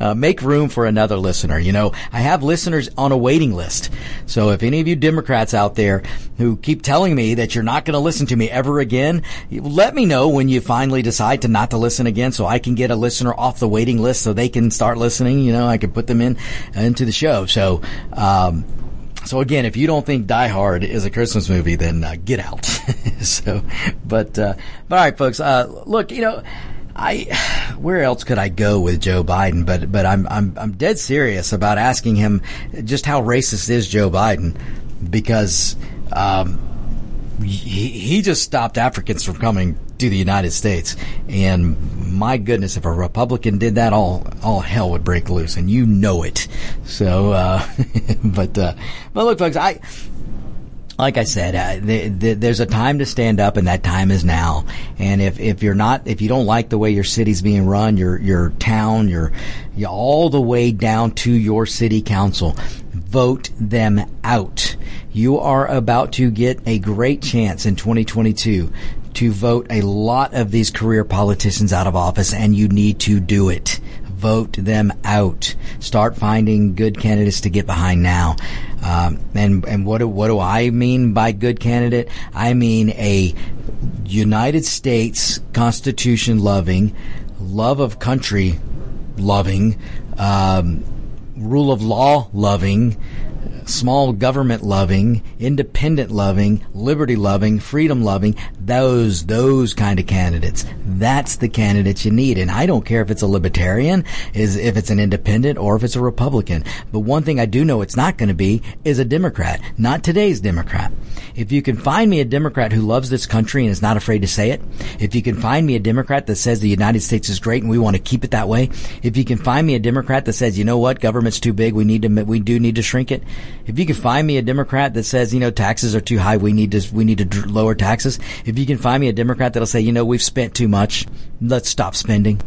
uh, make room for another listener. You know, I have listeners on a waiting list. So if any of you Democrats out there who keep telling me that you're not going to listen to me ever again, let me know when you finally decide to not to listen again so I can get a listener off the waiting list so they can start listening. You know, I can put them in into the show. So, um, so again, if you don't think Die Hard is a Christmas movie, then uh, get out. so, but uh, but all right, folks. Uh, look, you know, I where else could I go with Joe Biden? But but I'm I'm I'm dead serious about asking him just how racist is Joe Biden because. Um, he, he just stopped Africans from coming to the United States. And my goodness, if a Republican did that, all all hell would break loose, and you know it. So, uh, but uh, but look, folks, I. Like I said, uh, the, the, there's a time to stand up, and that time is now. And if, if you're not, if you don't like the way your city's being run, your your town, your, your all the way down to your city council, vote them out. You are about to get a great chance in 2022 to vote a lot of these career politicians out of office, and you need to do it. Vote them out. Start finding good candidates to get behind now. Um, and and what do, what do I mean by good candidate? I mean a United States Constitution loving, love of country loving, um, rule of law loving small government loving, independent loving, liberty loving, freedom loving, those, those kind of candidates. That's the candidates you need. And I don't care if it's a libertarian, is if it's an independent or if it's a Republican. But one thing I do know it's not going to be is a Democrat, not today's Democrat. If you can find me a Democrat who loves this country and is not afraid to say it, if you can find me a Democrat that says the United States is great and we want to keep it that way, if you can find me a Democrat that says, you know what, government's too big, we need to, we do need to shrink it. If you can find me a Democrat that says, you know, taxes are too high, we need to, we need to lower taxes. If you can find me a Democrat that'll say, you know, we've spent too much, let's stop spending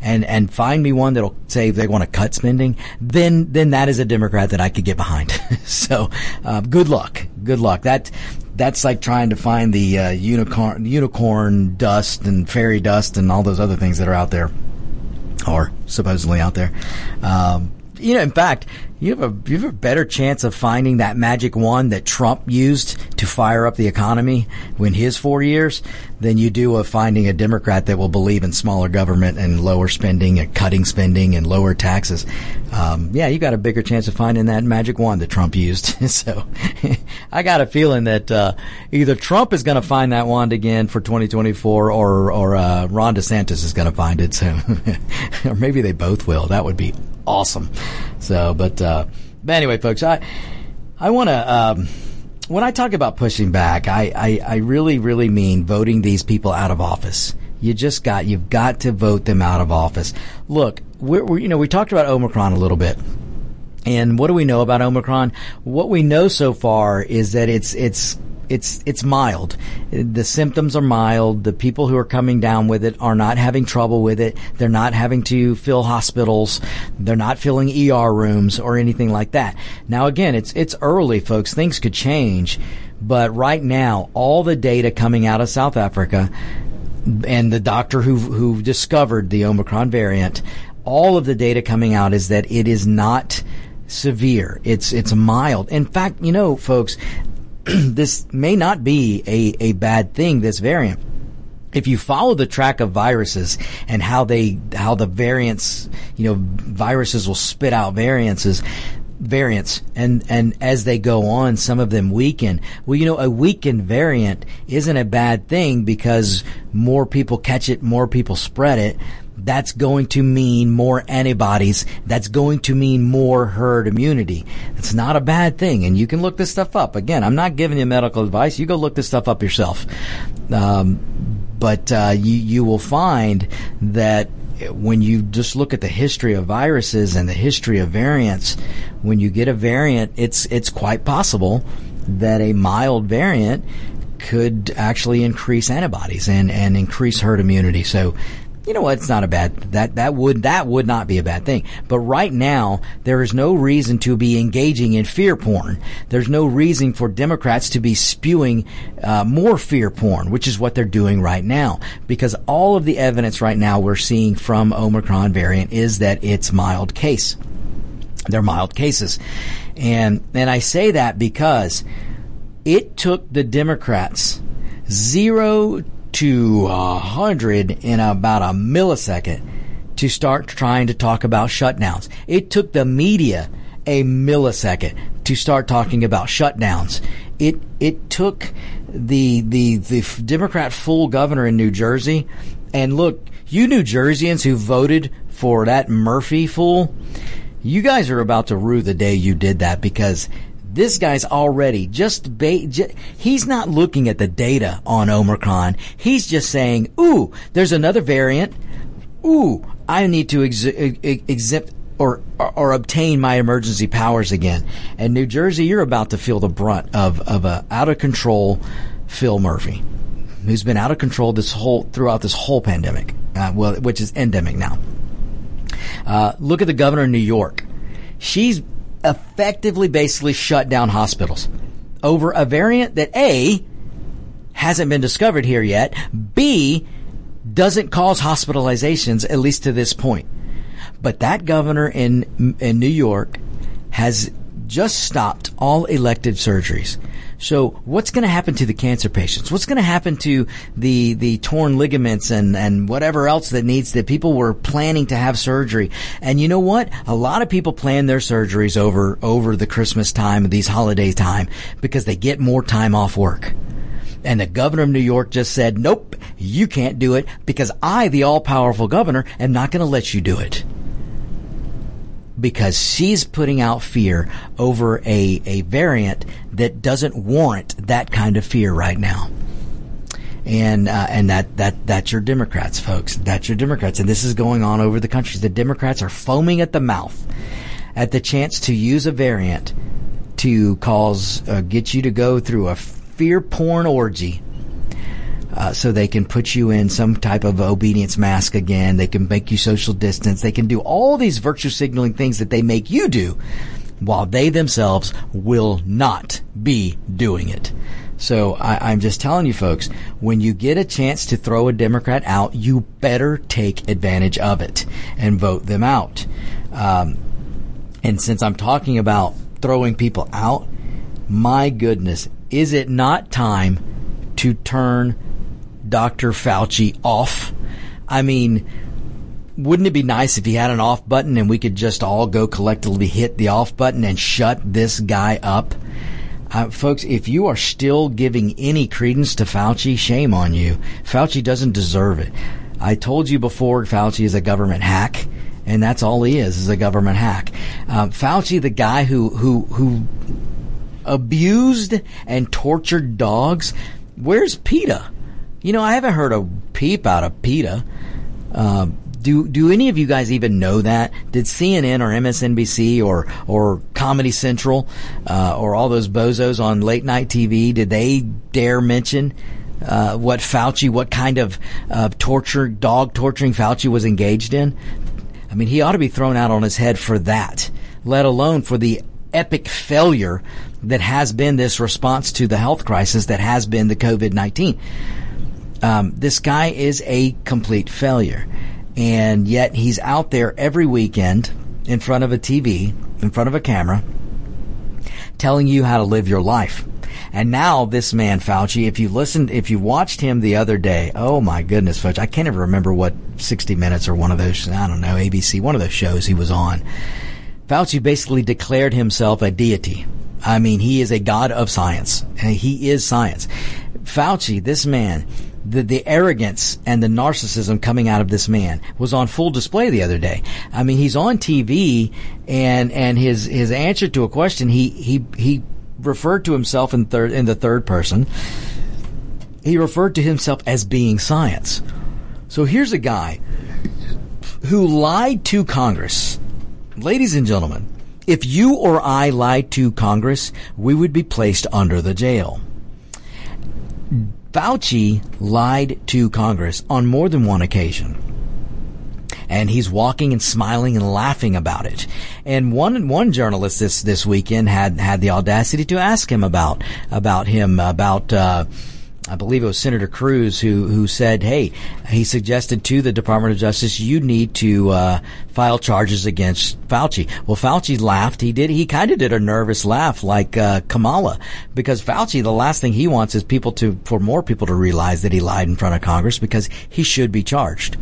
and and find me one that'll say they want to cut spending, then then that is a Democrat that I could get behind. so uh, good luck, good luck. That that's like trying to find the uh, unicorn unicorn dust and fairy dust and all those other things that are out there, or supposedly out there. Um, you know, in fact, you have a you have a better chance of finding that magic wand that Trump used to fire up the economy in his four years than you do of finding a Democrat that will believe in smaller government and lower spending and cutting spending and lower taxes. Um, yeah, you got a bigger chance of finding that magic wand that Trump used. so I got a feeling that uh, either Trump is going to find that wand again for 2024, or or uh, Ron DeSantis is going to find it. So, or maybe they both will. That would be awesome. So, but, uh, but anyway, folks, I, I want to, um, when I talk about pushing back, I, I, I really, really mean voting these people out of office. You just got, you've got to vote them out of office. Look, we're, we're, you know, we talked about Omicron a little bit. And what do we know about Omicron? What we know so far is that it's, it's, it's it's mild. The symptoms are mild. The people who are coming down with it are not having trouble with it. They're not having to fill hospitals. They're not filling ER rooms or anything like that. Now again, it's it's early, folks. Things could change, but right now, all the data coming out of South Africa and the doctor who who discovered the Omicron variant, all of the data coming out is that it is not severe. It's it's mild. In fact, you know, folks, this may not be a, a bad thing, this variant. If you follow the track of viruses and how they, how the variants, you know, viruses will spit out variances, variants and and as they go on some of them weaken well you know a weakened variant isn't a bad thing because more people catch it more people spread it that's going to mean more antibodies. That's going to mean more herd immunity. It's not a bad thing. And you can look this stuff up. Again, I'm not giving you medical advice. You go look this stuff up yourself. Um, but uh, you, you will find that when you just look at the history of viruses and the history of variants, when you get a variant, it's it's quite possible that a mild variant could actually increase antibodies and, and increase herd immunity. So you know what? It's not a bad that that would that would not be a bad thing. But right now, there is no reason to be engaging in fear porn. There's no reason for Democrats to be spewing uh, more fear porn, which is what they're doing right now. Because all of the evidence right now we're seeing from Omicron variant is that it's mild case. They're mild cases, and and I say that because it took the Democrats zero to a hundred in about a millisecond to start trying to talk about shutdowns. It took the media a millisecond to start talking about shutdowns. It it took the the the Democrat full governor in New Jersey, and look, you New Jerseyans who voted for that Murphy fool, you guys are about to rue the day you did that because this guy's already just, ba- he's not looking at the data on Omicron. He's just saying, ooh, there's another variant. Ooh, I need to ex- exempt or, or, or obtain my emergency powers again. And New Jersey, you're about to feel the brunt of of a out of control Phil Murphy, who's been out of control this whole throughout this whole pandemic, uh, well, which is endemic now. Uh, look at the governor of New York. She's effectively basically shut down hospitals over a variant that A hasn't been discovered here yet, B doesn't cause hospitalizations at least to this point. But that governor in in New York has just stopped all elective surgeries. So what's going to happen to the cancer patients? What's going to happen to the the torn ligaments and and whatever else that needs that people were planning to have surgery? And you know what? A lot of people plan their surgeries over over the Christmas time, these holiday time, because they get more time off work. And the governor of New York just said, "Nope, you can't do it because I, the all-powerful governor, am not going to let you do it." Because she's putting out fear over a, a variant that doesn't warrant that kind of fear right now. And uh, and that, that that's your Democrats, folks. That's your Democrats, and this is going on over the country. The Democrats are foaming at the mouth at the chance to use a variant to cause uh, get you to go through a fear porn orgy uh, so they can put you in some type of obedience mask again. They can make you social distance. They can do all these virtue signaling things that they make you do while they themselves will not be doing it. So I, am just telling you folks, when you get a chance to throw a Democrat out, you better take advantage of it and vote them out. Um, And since I'm talking about throwing people out, my goodness, is it not time to turn Dr. Fauci off? I mean, wouldn't it be nice if he had an off button and we could just all go collectively hit the off button and shut this guy up? Uh, folks, if you are still giving any credence to Fauci, shame on you. Fauci doesn't deserve it. I told you before, Fauci is a government hack, and that's all he is, is a government hack. Um, Fauci, the guy who, who, who abused and tortured dogs, where's PETA? You know, I haven't heard a peep out of PETA. Uh, do do any of you guys even know that? Did CNN or MSNBC or or Comedy Central uh, or all those bozos on late night TV did they dare mention uh, what Fauci, what kind of uh, torture, dog torturing Fauci was engaged in? I mean, he ought to be thrown out on his head for that, let alone for the epic failure that has been this response to the health crisis that has been the COVID 19. Um, this guy is a complete failure and yet he's out there every weekend in front of a TV, in front of a camera, telling you how to live your life. And now this man Fauci, if you listened, if you watched him the other day, oh my goodness, Fauci, I can't even remember what 60 Minutes or one of those, I don't know, ABC, one of those shows he was on. Fauci basically declared himself a deity. I mean, he is a god of science. He is science. Fauci, this man, the, the arrogance and the narcissism coming out of this man was on full display the other day. I mean, he's on TV and, and his, his answer to a question, he, he, he referred to himself in third, in the third person. He referred to himself as being science. So here's a guy who lied to Congress. Ladies and gentlemen, if you or I lied to Congress, we would be placed under the jail. Fauci lied to Congress on more than one occasion. And he's walking and smiling and laughing about it. And one one journalist this this weekend had had the audacity to ask him about about him about uh, I believe it was Senator Cruz who who said, "Hey," he suggested to the Department of Justice, "You need to uh, file charges against Fauci." Well, Fauci laughed. He did. He kind of did a nervous laugh, like uh, Kamala, because Fauci, the last thing he wants is people to for more people to realize that he lied in front of Congress because he should be charged.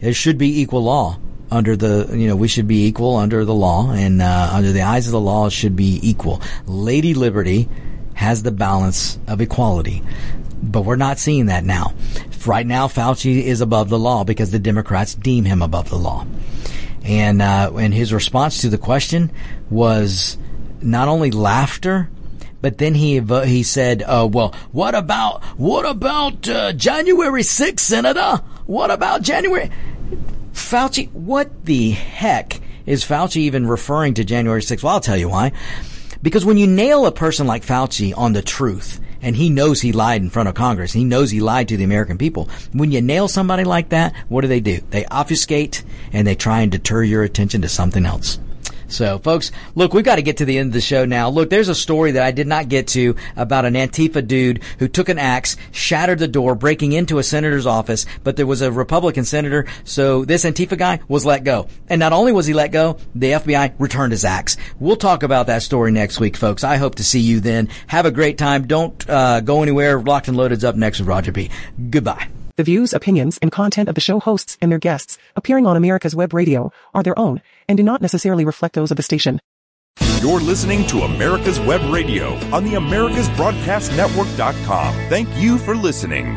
It should be equal law under the you know we should be equal under the law and uh, under the eyes of the law should be equal. Lady Liberty has the balance of equality. But we're not seeing that now. Right now, Fauci is above the law because the Democrats deem him above the law. And, uh, and his response to the question was not only laughter, but then he he said, uh, "Well, what about what about uh, January 6th, Senator? What about January?" Fauci, what the heck is Fauci even referring to January 6th? Well, I'll tell you why. Because when you nail a person like Fauci on the truth, and he knows he lied in front of Congress, he knows he lied to the American people. When you nail somebody like that, what do they do? They obfuscate and they try and deter your attention to something else. So, folks, look, we've got to get to the end of the show now. Look, there's a story that I did not get to about an Antifa dude who took an axe, shattered the door, breaking into a senator's office, but there was a Republican senator, so this Antifa guy was let go. And not only was he let go, the FBI returned his axe. We'll talk about that story next week, folks. I hope to see you then. Have a great time. Don't uh, go anywhere. Locked and Loaded's up next with Roger B. Goodbye. The views, opinions, and content of the show hosts and their guests appearing on America's Web Radio are their own and do not necessarily reflect those of the station. You're listening to America's Web Radio on the AmericasBroadcastNetwork.com. Thank you for listening.